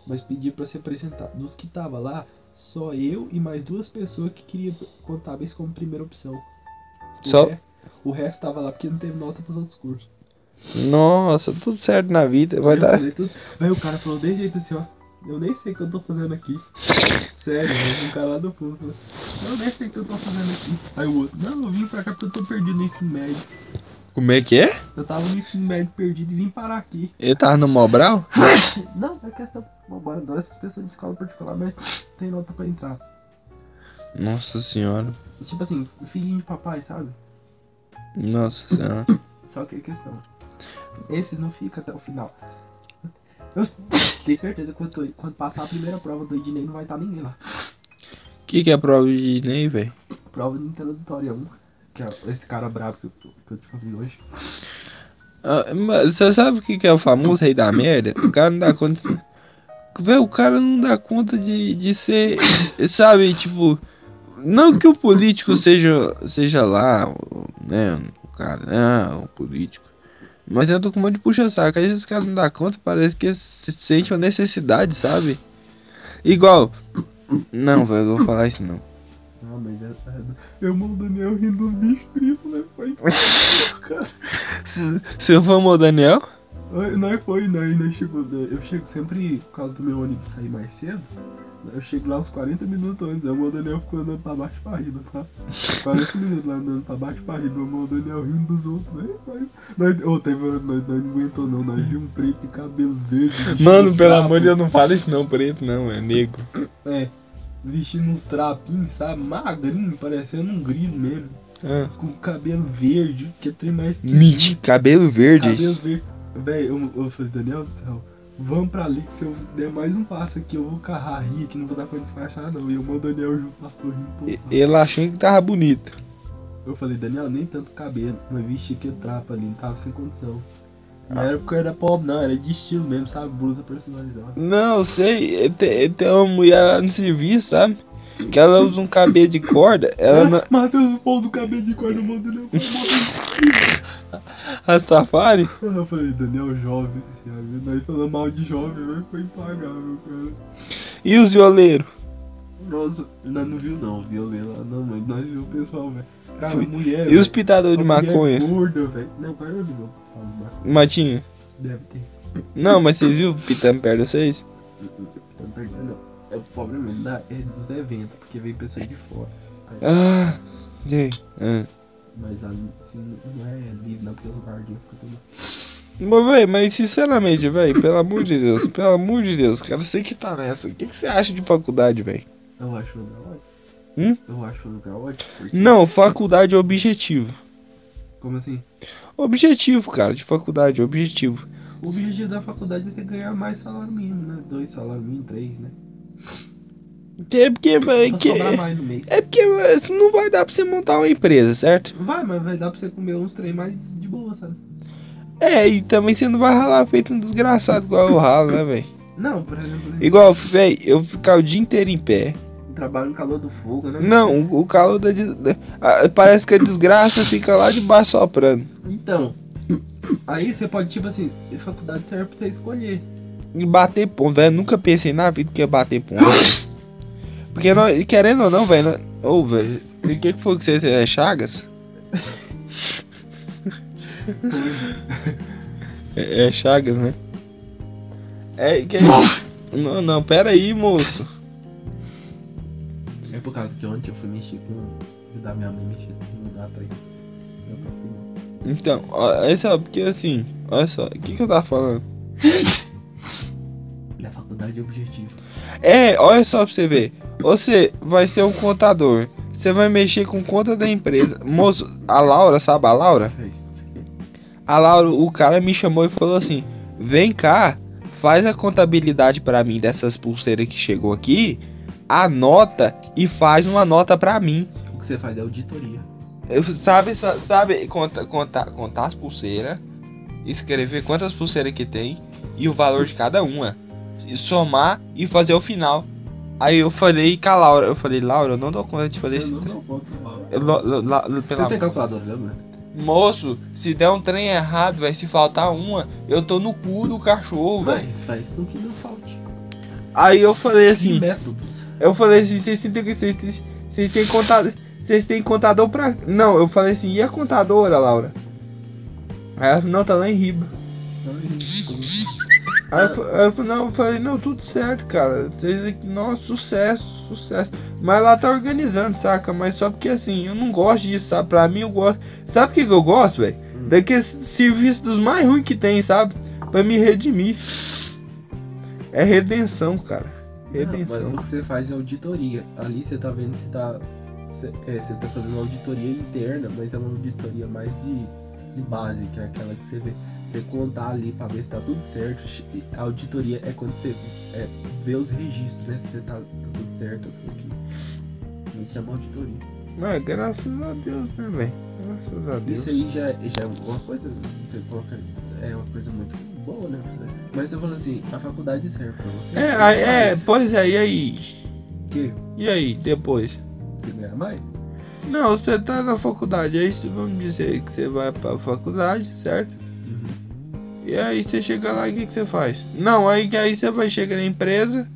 Mas pedir pra se apresentar. Dos que tava lá, só eu e mais duas pessoas que queriam contábeis como primeira opção. O Só? re- O resto tava lá porque não teve nota pros outros cursos. Nossa, tudo certo na vida. Vai Eu dar. falei tudo. Aí o cara falou desse jeito assim, ó. Eu nem sei o que eu tô fazendo aqui. Sério, né? um cara lá do fundo falou, eu nem sei o que eu tô fazendo aqui. Aí o outro, não, eu vim pra cá porque eu tô perdido no ensino médio. Como é que é? Eu tava no ensino médio perdido e vim parar aqui. Ele tava no Mobral? Não, é questão. Agora nós pessoas de escola particular, mas tem nota pra entrar. Nossa senhora. Tipo assim, filhinho de papai, sabe? Nossa senhora. Só que é questão. Esses não ficam até o final. Eu tenho certeza que quando, quando passar a primeira prova do Ednei não vai estar ninguém lá. que, que é prova de Ney, velho? Prova de introdutória 1. Que é esse cara brabo que eu, que eu te falei hoje. Ah, mas você sabe o que, que é o famoso rei da merda? O cara não dá conta. Véi, o cara não dá conta de, de ser. Sabe, tipo. Não que o político seja, seja lá, né? O cara, né? O político. Mas eu tô com um monte de puxa-saco. Vezes os caras não dá conta, parece que se sente uma necessidade, sabe? Igual. Não, velho, eu vou falar isso não. Não, mas é. é eu mando o Daniel rindo dos bichos fritos, né? Foi. Se, se eu for o Daniel. Nós foi, nós, nós chegou, né, eu chego sempre, por causa do meu ônibus sair mais cedo, eu chego lá uns 40 minutos antes, aí o Daniel ficou andando pra baixo pra rindo, sabe? 40 minutos lá andando pra baixo pra rindo, o Daniel rindo dos outros, né? Nós, oh, teve, nós, nós não aguentou não, nós vimos um preto de cabelo verde. Mano, pelo trapos. amor de Deus, não fala isso não, preto não, é negro. É, vestindo uns trapinhos, sabe? Magrinho, parecendo um grilo mesmo, Ah. com cabelo verde, que tem mais que Mentira, cabelo verde. Cabelo verde. Véi, eu, eu falei, Daniel do céu, vamos pra ali que se eu der mais um passo aqui, eu vou carrar rir aqui, não vou dar pra disfarçar não. E o meu Daniel junto passou rindo. E- Ele achando que tava bonito. Eu falei, Daniel, nem tanto cabelo, mas vesti aquele trapo ali, não tava sem condição. Ah. Na época eu era pobre, não, era de estilo mesmo, sabe? Blusa personalizada. Não, eu sei, tem, tem uma mulher lá no serviço, sabe? Que ela usa um cabelo de corda, ela não. Matheus, o do cabelo de corda, meu Daniel. Rastafari? Eu falei, Daniel jovem? Nós falando mal de jovem, mas foi impagável, cara. E os violeiros? Nossa, nós não viu não, violei lá não, mas nós viu o pessoal, velho. Cara, Fui. mulher. E os pitadores de a maconha? gorda, velho. Não, para não viu. De maconha. Matinho? Deve ter. Não, mas vocês viram pitando perto de vocês? Tá perdendo, não. É o problema mesmo, da- é dos eventos, porque vem pessoas de fora. Aí, Ah, sei. Ah. Mas lá assim, não é livre, não, porque os guardinhas ficam tudo. Mas, véi, mas sinceramente, velho, pelo amor de Deus, pelo amor de Deus, cara, você que tá nessa. O que, que você acha de faculdade, velho? Eu acho ótimo. Hum? Eu acho lugar ótimo. Porque, Não, faculdade é objetivo. Como assim? Objetivo, cara, de faculdade, objetivo. O objetivo da faculdade é você ganhar mais salário mínimo, né? Dois salários mínimos, três, né? É porque, é, que, é porque não vai dar pra você montar uma empresa, certo? Vai, mas vai dar pra você comer uns trem mais de boa, sabe? É, e também você não vai ralar feito um desgraçado igual eu ralo, né, velho? Não, por exemplo, Igual, velho, eu ficar o dia inteiro em pé. trabalho no calor do fogo, né? Não, o, calor da. Parece que a desgraça fica lá de baixo soprando. Então, aí você pode, tipo assim, faculdade serve pra você escolher. E bater ponto, velho. Nunca pensei na vida que ia bater ponto. Porque, nós, querendo ou não, velho. Ô, velho. O que, que foi que você é Chagas? é, é Chagas, né? É, que Não, não, pera aí, moço. É por causa que ontem eu fui mexer com. ajudar minha mãe a mexer com. Eu pra fui, não. Então, olha só, porque assim, olha só, o que, que eu tava falando? Na faculdade é objetivo. É, olha só pra você ver. Você vai ser um contador. Você vai mexer com conta da empresa. Moço, a Laura, sabe a Laura? Sei. A Laura, o cara me chamou e falou assim: Vem cá, faz a contabilidade pra mim dessas pulseiras que chegou aqui, anota e faz uma nota pra mim. O que você faz é auditoria. Eu- sabe, sa- sabe conta, conta, contar as pulseiras, escrever quantas pulseiras que tem e o valor de cada uma. Somar e fazer o final. Aí eu falei com a Laura, eu falei, Laura, eu não dou conta de fazer Eu esse. Eu, la- pelo Você tem amor- calculadora, lembra? Moço, se der um trem errado, vai se faltar uma, eu tô no cu do cachorro, velho. Faz com que não falte. Aí eu falei assim, eu falei assim, vocês têm, vocês têm, vocês têm contador, vocês têm contador pra... Não, eu falei assim, e a contadora, Laura? Aí ela não, tá lá em riba. Aí eu, aí eu falei, não, eu falei, não, tudo certo, cara. Vocês nossa, sucesso, sucesso. Mas lá tá organizando, saca? Mas só porque assim, eu não gosto disso, sabe? Pra mim eu gosto. Sabe o que, que eu gosto, velho? Daqueles serviços dos mais ruins que tem, sabe? Pra me redimir. É redenção, cara. Não, mas Redenção. o que você faz é auditoria. Ali você tá vendo se tá. Você é, você tá fazendo auditoria interna, mas é uma auditoria mais de, de base, que é aquela que você vê. Você contar ali pra ver se tá tudo certo. A auditoria é quando você é, vê os registros, né? Se você tá, tá tudo certo. Aqui. Isso chama auditoria. Mas graças a Deus, né, velho? Graças a Deus. Isso aí já, já é uma coisa, você coloca. É uma coisa muito boa, né? Mas eu falando assim, a faculdade serve pra você. É, aí- é, pois é, e aí? que? E aí, depois? Você ganha mais? Não, você tá na faculdade, aí vamos dizer que você vai pra faculdade, certo? E aí você chega lá e o que, que você faz? Não, aí, aí você vai chegar na empresa,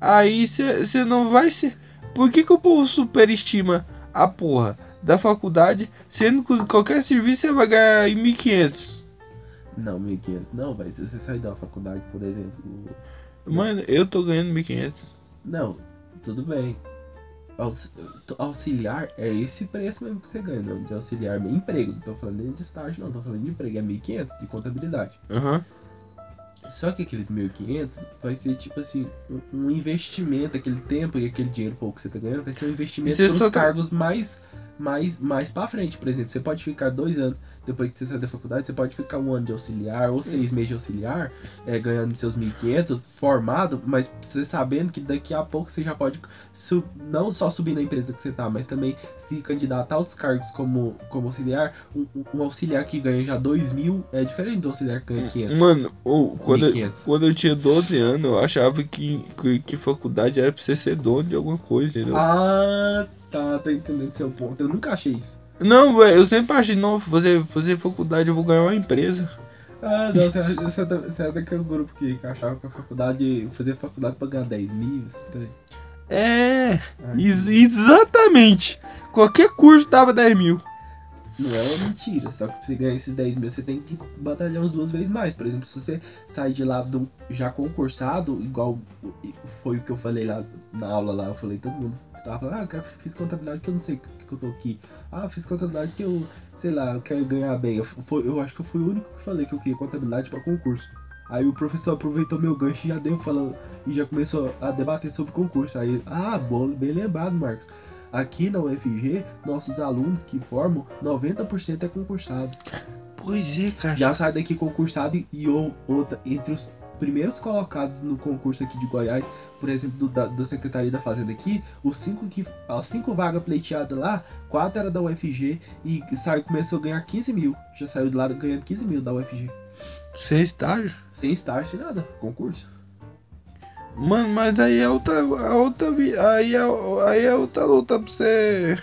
aí você, você não vai ser. Por que, que o povo superestima a porra da faculdade, sendo que qualquer serviço você vai ganhar em 1.500? Não, 1.500 não, velho. Se você sair da faculdade, por exemplo. Mano, eu tô ganhando 1.500. Não, tudo bem. Aux- Auxiliar é esse preço mesmo que você ganha, não de auxiliar meu emprego. Não tô falando nem de estágio, não, tô falando de emprego. É 1.500 de contabilidade. Aham. Só que aqueles 1.500 vai ser tipo assim, um, investimento, aquele tempo e aquele dinheiro pouco que você tá ganhando, vai ser um investimento Você para só os tá- cargos mais, mais, mais pra frente. Por exemplo, você pode ficar dois anos depois que você sair da faculdade, você pode ficar um ano de auxiliar ou seis meses de auxiliar, é, ganhando seus 1.500, formado, mas você sabendo que daqui a pouco você já pode não só subir na empresa que você tá, mas também se candidatar a outros cargos como, como auxiliar. Um, um auxiliar que ganha já 2 mil é diferente do auxiliar que ganha 500. Mano, ô, quando, eu, 1.500. quando eu tinha 12 anos, eu achava que, que, que faculdade era pra você ser dono de alguma coisa, entendeu? Ah, tá, tô entendendo seu ponto. Eu nunca achei isso. Não, velho, eu sempre achei, não, fazer, fazer faculdade eu vou ganhar uma empresa. Ah, não, você, você, é da- é grupo que, que achava que a faculdade, fazer faculdade pra ganhar 10 mil, daí. É, ex- exatamente. Qualquer curso dava 10 mil. Não é uma mentira, só que pra você ganhar esses 10 mil, você tem que batalhar umas duas vezes mais. Por exemplo, se você sair de lá do, já concursado, igual foi o que eu falei lá na aula lá, eu falei, todo mundo tava falando, ah, eu quero, fiz contabilidade que eu não sei o que, que eu tô aqui. Ah, fiz contabilidade que eu, sei lá, eu quero ganhar bem. Eu, foi, eu acho que eu fui o único que falei que eu queria contabilidade pra concurso. Aí o professor aproveitou meu gancho e já deu falando e já começou a debater sobre concurso. Aí, ah, bom, bem lembrado, Marcos. Aqui na UFG, nossos alunos que formam, 90% é concursado. Pois é, cara. Já sai daqui concursado e- e ou, outra, entre os primeiros colocados no concurso aqui de Goiás, por exemplo, do- da, da Secretaria da Fazenda aqui, os cinco que as cinco vagas pleiteadas lá, quatro era da UFG e saiu, começou a ganhar 15 mil. Já saiu de lá ganhando 15 mil da UFG. Sem estágio? Sem estágio, sem nada. Concurso. Mano, mas aí é outra, a outra, aí é, aí é outra luta pra você,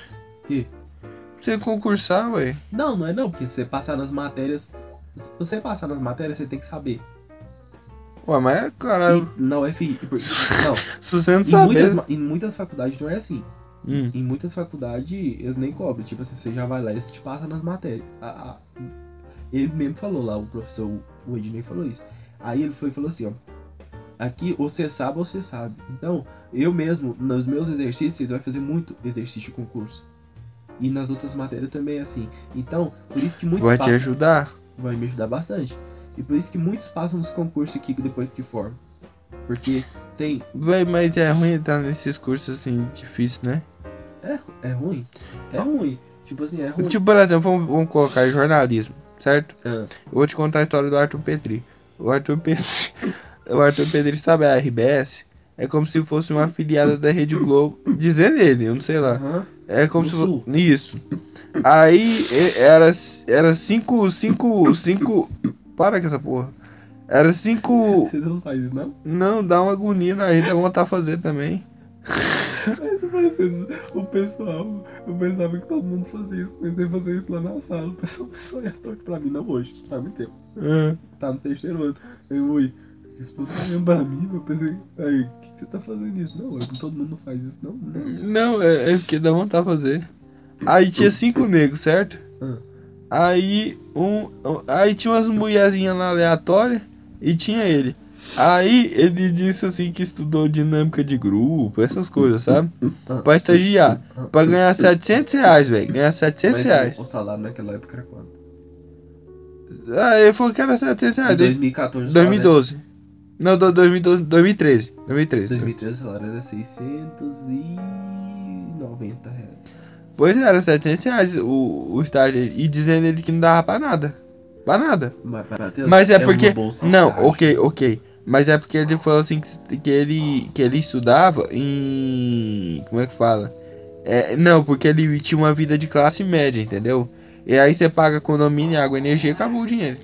Que? pra você concursar, velho. Não, não é não, porque se você passar nas matérias. Se você passar nas matérias, você tem que saber. Ué, mas é, cara, E na UFG. por- Não, se você não em muitas, em muitas faculdades não é assim. Hum. Em muitas faculdades eles nem cobram. Tipo assim, você já vai lá e te passam nas matérias. A- a- ele mesmo falou lá, o professor, o Ednei falou isso. Aí ele foi e falou assim, ó. Aqui, ou você sabe ou você sabe. Então, eu mesmo, nos meus exercícios, você vai fazer muito exercício de concurso. E nas outras matérias também é assim. Então, por isso que muitos Vai te passam- ajudar? vai me ajudar bastante. E por isso que muitos passam nos concursos aqui depois que formam. Porque tem. Véi, mas é ruim entrar nesses cursos assim, difícil, né? É, é ruim. É ruim. Tipo assim, é ruim. Tipo, por exemplo, vamos, vamos colocar jornalismo, certo? Ah, Eu vou te contar a história do Arthur Petri. O Arthur Petri. o Arthur Pedro sabe a RBS? É como se fosse uma afiliada da Rede Globo. Dizendo ele, eu não sei lá. Aham. É como Do se fosse. Isso. Aí era, era cinco, cinco, cinco. Para com essa porra. Era cinco. Você não faz isso, não? Não, dá uma agonia na gente, dá vontade de fazer também. Tá o pessoal. Eu pensava que todo mundo fazia isso. Comecei a fazer isso lá na sala. O pessoal, pessoal ia torto pra mim, não hoje. Faz muito tempo. Ah, Tá no terceiro ano. Eu, oi. Responde pra mim, eu pensei, aí, o que, que você tá fazendo isso? Não, eu- todo mundo faz isso, não. não. Não, é, é porque dá vontade de fazer. Aí tinha cinco negros, certo? Ah. Aí um. Aí tinha umas mulherzinhas lá aleatórias e tinha ele. Aí ele disse assim que estudou dinâmica de grupo, essas coisas, sabe? Pra estagiar. Pra ganhar 700 reais, velho. Ganhar 700 Mas reais. o salário naquela época era quanto? Aí ele falou que era 700 Em reais. 2014 o salário 2012. Não, do- 2012, 2013. 2013. 2013 o salário era 690 reais. Pois é, era 700 reais o, o estágio. E dizendo ele que não dava pra nada. Pra nada. Mas, Mas é uma porque. Não, estágio. ok, ok. Mas é porque ele falou assim que, que ele que ele estudava em. Como é que fala? É, não, porque ele tinha uma vida de classe média, entendeu? E aí você paga condomínio, água, energia, acabou o dinheiro.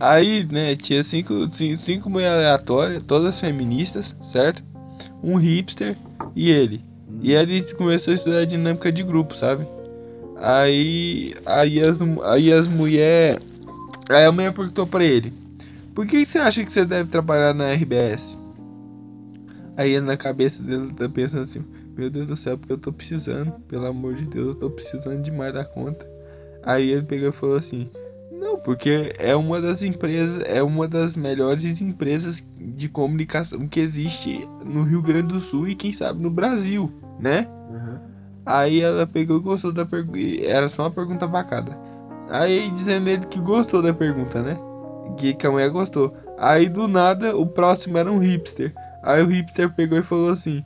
Aí, né, tinha cinco, cinco, mulheres aleatórias, todas feministas, certo? Um hipster e ele. E ele começou a estudar dinâmica de grupo, sabe? Aí, aí as, aí as mulheres. Aí a mulher perguntou pra ele: Por que você acha que você deve trabalhar na RBS? Aí na cabeça dele tá pensando assim: Meu Deus do céu, porque eu tô precisando, pelo amor de Deus, eu tô precisando demais da conta. Aí ele pegou e falou assim: Não, porque é uma das empresas, é uma das melhores empresas de comunicação que existe no Rio Grande do Sul e quem sabe no Brasil, né? Aham. Aí ela pegou e gostou da pergunta. Era só uma pergunta bacana. Aí dizendo ele que gostou da pergunta, né? Que, que a mulher gostou. Aí do nada o próximo era um hipster. Aí o hipster pegou e falou assim: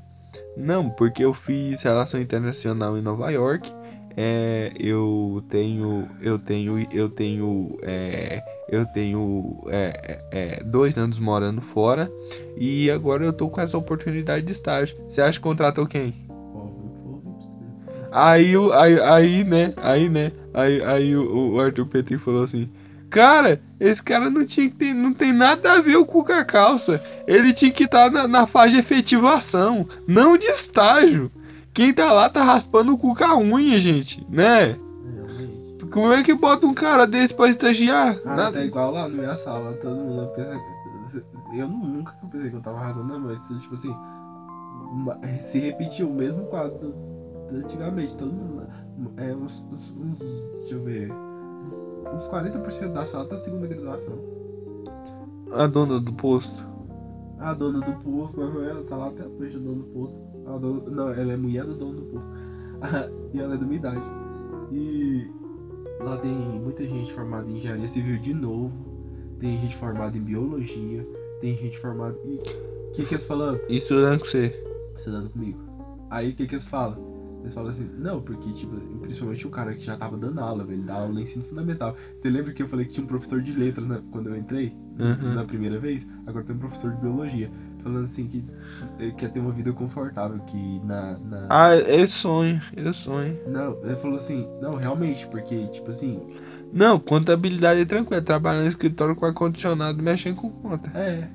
Não, porque eu fiz relação internacional em Nova York. É, eu tenho. Eu tenho. Eu tenho. É, eu tenho é, é, é, dois anos morando fora. E agora eu tô com essa oportunidade de estágio. Você acha que contratou quem? Aí, aí, aí, né? Aí, né? Aí, aí o, o Arthur Petri falou assim: Cara, esse cara não tinha que ter, não tem nada a ver com a calça. Ele tinha que estar na, na fase de efetivação, não de estágio. Quem tá lá tá raspando o cu com a unha, gente, né? Realmente. Como é que bota um cara desse pra estagiar? Ah, Nada- tá igual lá na minha sala, todo mundo pensa. Eu nu- nunca pensei que eu tava arrasando na noite. Tipo assim, se repetiu o mesmo quadro antigamente. Todo mundo. É uns, uns, uns- Deixa eu ver. Uns 40% da sala tá segunda graduação. A dona do posto. A dona do posto, não, ela tá lá até hoje, a dona do posto. A dona, não, ela é mulher do dono do posto. e ela é da minha idade. E lá tem muita gente formada em engenharia civil de novo. Tem gente formada em biologia. Tem gente formada. E o que, que eles falam? Estudando com você. Estudando comigo. Aí o que, que eles falam? Eles falam assim, não, porque, tipo, principalmente o cara que já tava dando aula, velho, ele dá aula no ensino fundamental. Você lembra que eu falei que tinha um professor de letras né, quando eu entrei? Uhum. na primeira vez, agora tem um professor de biologia falando assim que ele quer ter uma vida confortável, que na. na... Ah, é sonho, é sonho. Não, ele falou assim, não, realmente, porque, tipo assim, Não, contabilidade é tranquilo. Trabalhar no escritório com ar-condicionado mexendo com conta. é.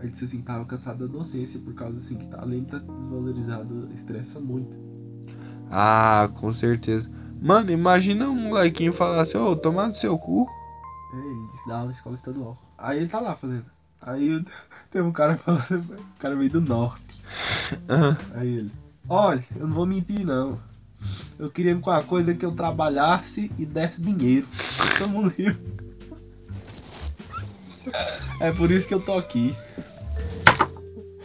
Ele disse assim, tava cansado da docência por causa assim, que tá, além de estar desvalorizado, estressa muito. Ah, com certeza. Mano, imagina um molequinho falar assim, ô, tomar no seu cu. É, ele disse aula na escola estadual. Aí ele tá lá fazendo. Aí teve um cara falando, o cara veio do norte. Aham. Aí ele, olha, eu não vou mentir não. Eu queria com uma coisa que eu trabalhasse e desse dinheiro. Todo mundo riu. É por isso que eu tô aqui.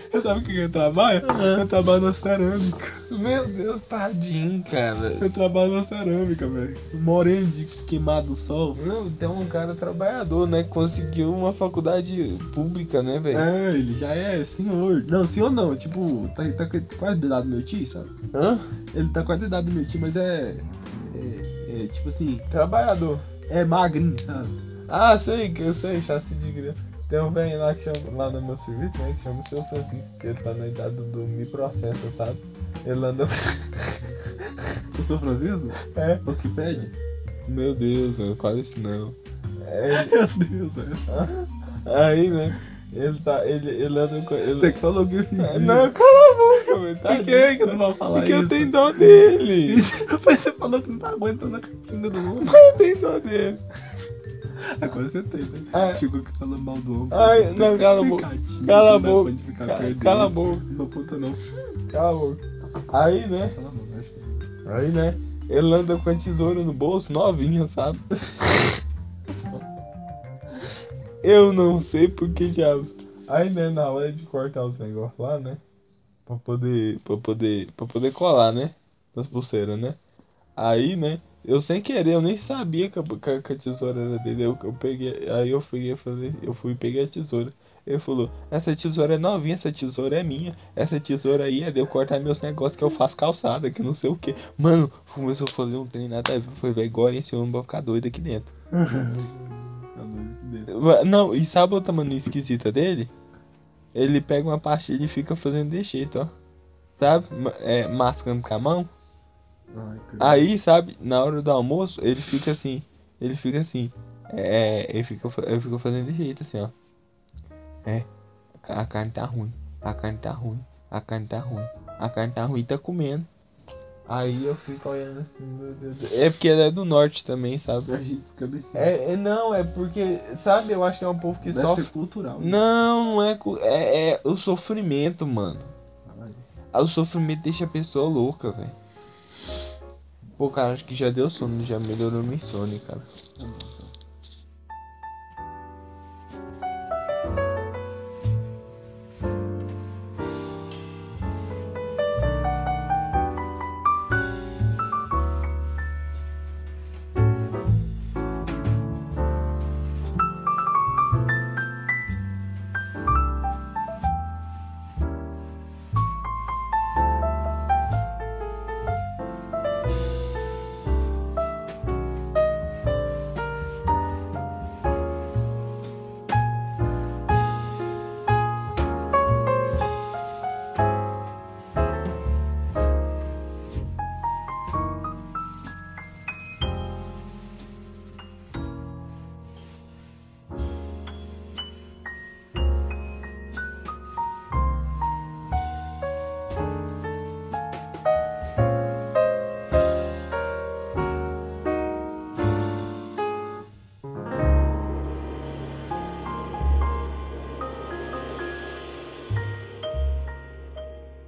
Sabe o que eu trabalho? Eu trabalho na cerâmica. Meu Deus, tadinho, cara. Eu trabalho na cerâmica, velho. Moreno de queimado do sol. Não, tem um cara trabalhador, né? Conseguiu uma faculdade pública, né, velho? É, ele já é senhor. Não, senhor não. Tipo, tá, tá quase da idade do meu tio, sabe? Hã? Ele tá quase da idade do meu tio, mas é. É, é tipo assim. Trabalhador. É magrinho, sabe? Ah, sei, que eu sei, chassi de grana. Tem um velho lá que chama, lá no meu serviço, né? Que chama o seu Francisco, que ele tá na idade do, do me processa, sabe? Ele anda. O São Francisco? É. O que fede? Meu Deus, mano, quase isso não. É, Meu Deus, velho. aí, né? Ele tá. Ele, ele anda com. Ele... Você que falou que eu fiz. Não, cala a boca, velho. Tá Por que que não vai falar Porque eu isso? tenho dó dele. Mas você falou que não tá aguentando a cantina do homem. eu tenho dó dele. Agora você tem, né? Ah. Chegou aqui falando mal do homem. Ai, não, tem cala a que boca. Cala a não dá boca. Cala a boca. Não puta não. Cala a boca. Aí, né? Cala a boca, acho que... Aí, né? Ele anda com a tesoura no bolso, novinha, sabe? Eu não sei porque diabo. Aí, né, na hora de cortar os negócios lá, né? Pra poder. Pra poder. Pra poder colar, né? Das pulseiras, né? Aí, né? Eu sem querer, eu nem sabia que a, que a- tesoura era dele. Eu, eu peguei. Aí eu peguei e falei, eu fui peguei a tesoura. Ele falou, essa tesoura é novinha, essa tesoura é minha. Essa tesoura aí é de eu cortar meus negócios que eu faço calçada, que não sei o que. Mano, começou a fazer um trem nada a ver. Foi, velho, agora esse homem vai ficar doido aqui dentro. Não, e sabe outra mania esquisita dele? Ele pega uma pastilha e fica fazendo desse jeito, ó. Sabe? É, mascando com a mão. Ai. Aí, sabe, na hora do almoço, ele fica assim. Ele fica assim. É, ele fica, ele fica fazendo desse jeito, assim, ó. É. A carne tá ruim. A carne tá ruim. A carne tá ruim. A carne tá ruim e tá comendo. Aí eu fico olhando assim, meu Deus. do- É porque ele é do norte também, sabe? A gente descabeceu. É, é- não, é porque, sabe, eu acho que é um povo que Deve sofre. ser cultural. né? Não, não é, é. É o sofrimento, mano. Ai, O sofrimento deixa a pessoa louca, velho. Pô, cara, acho que já deu sono, já melhorou minha insônia, cara.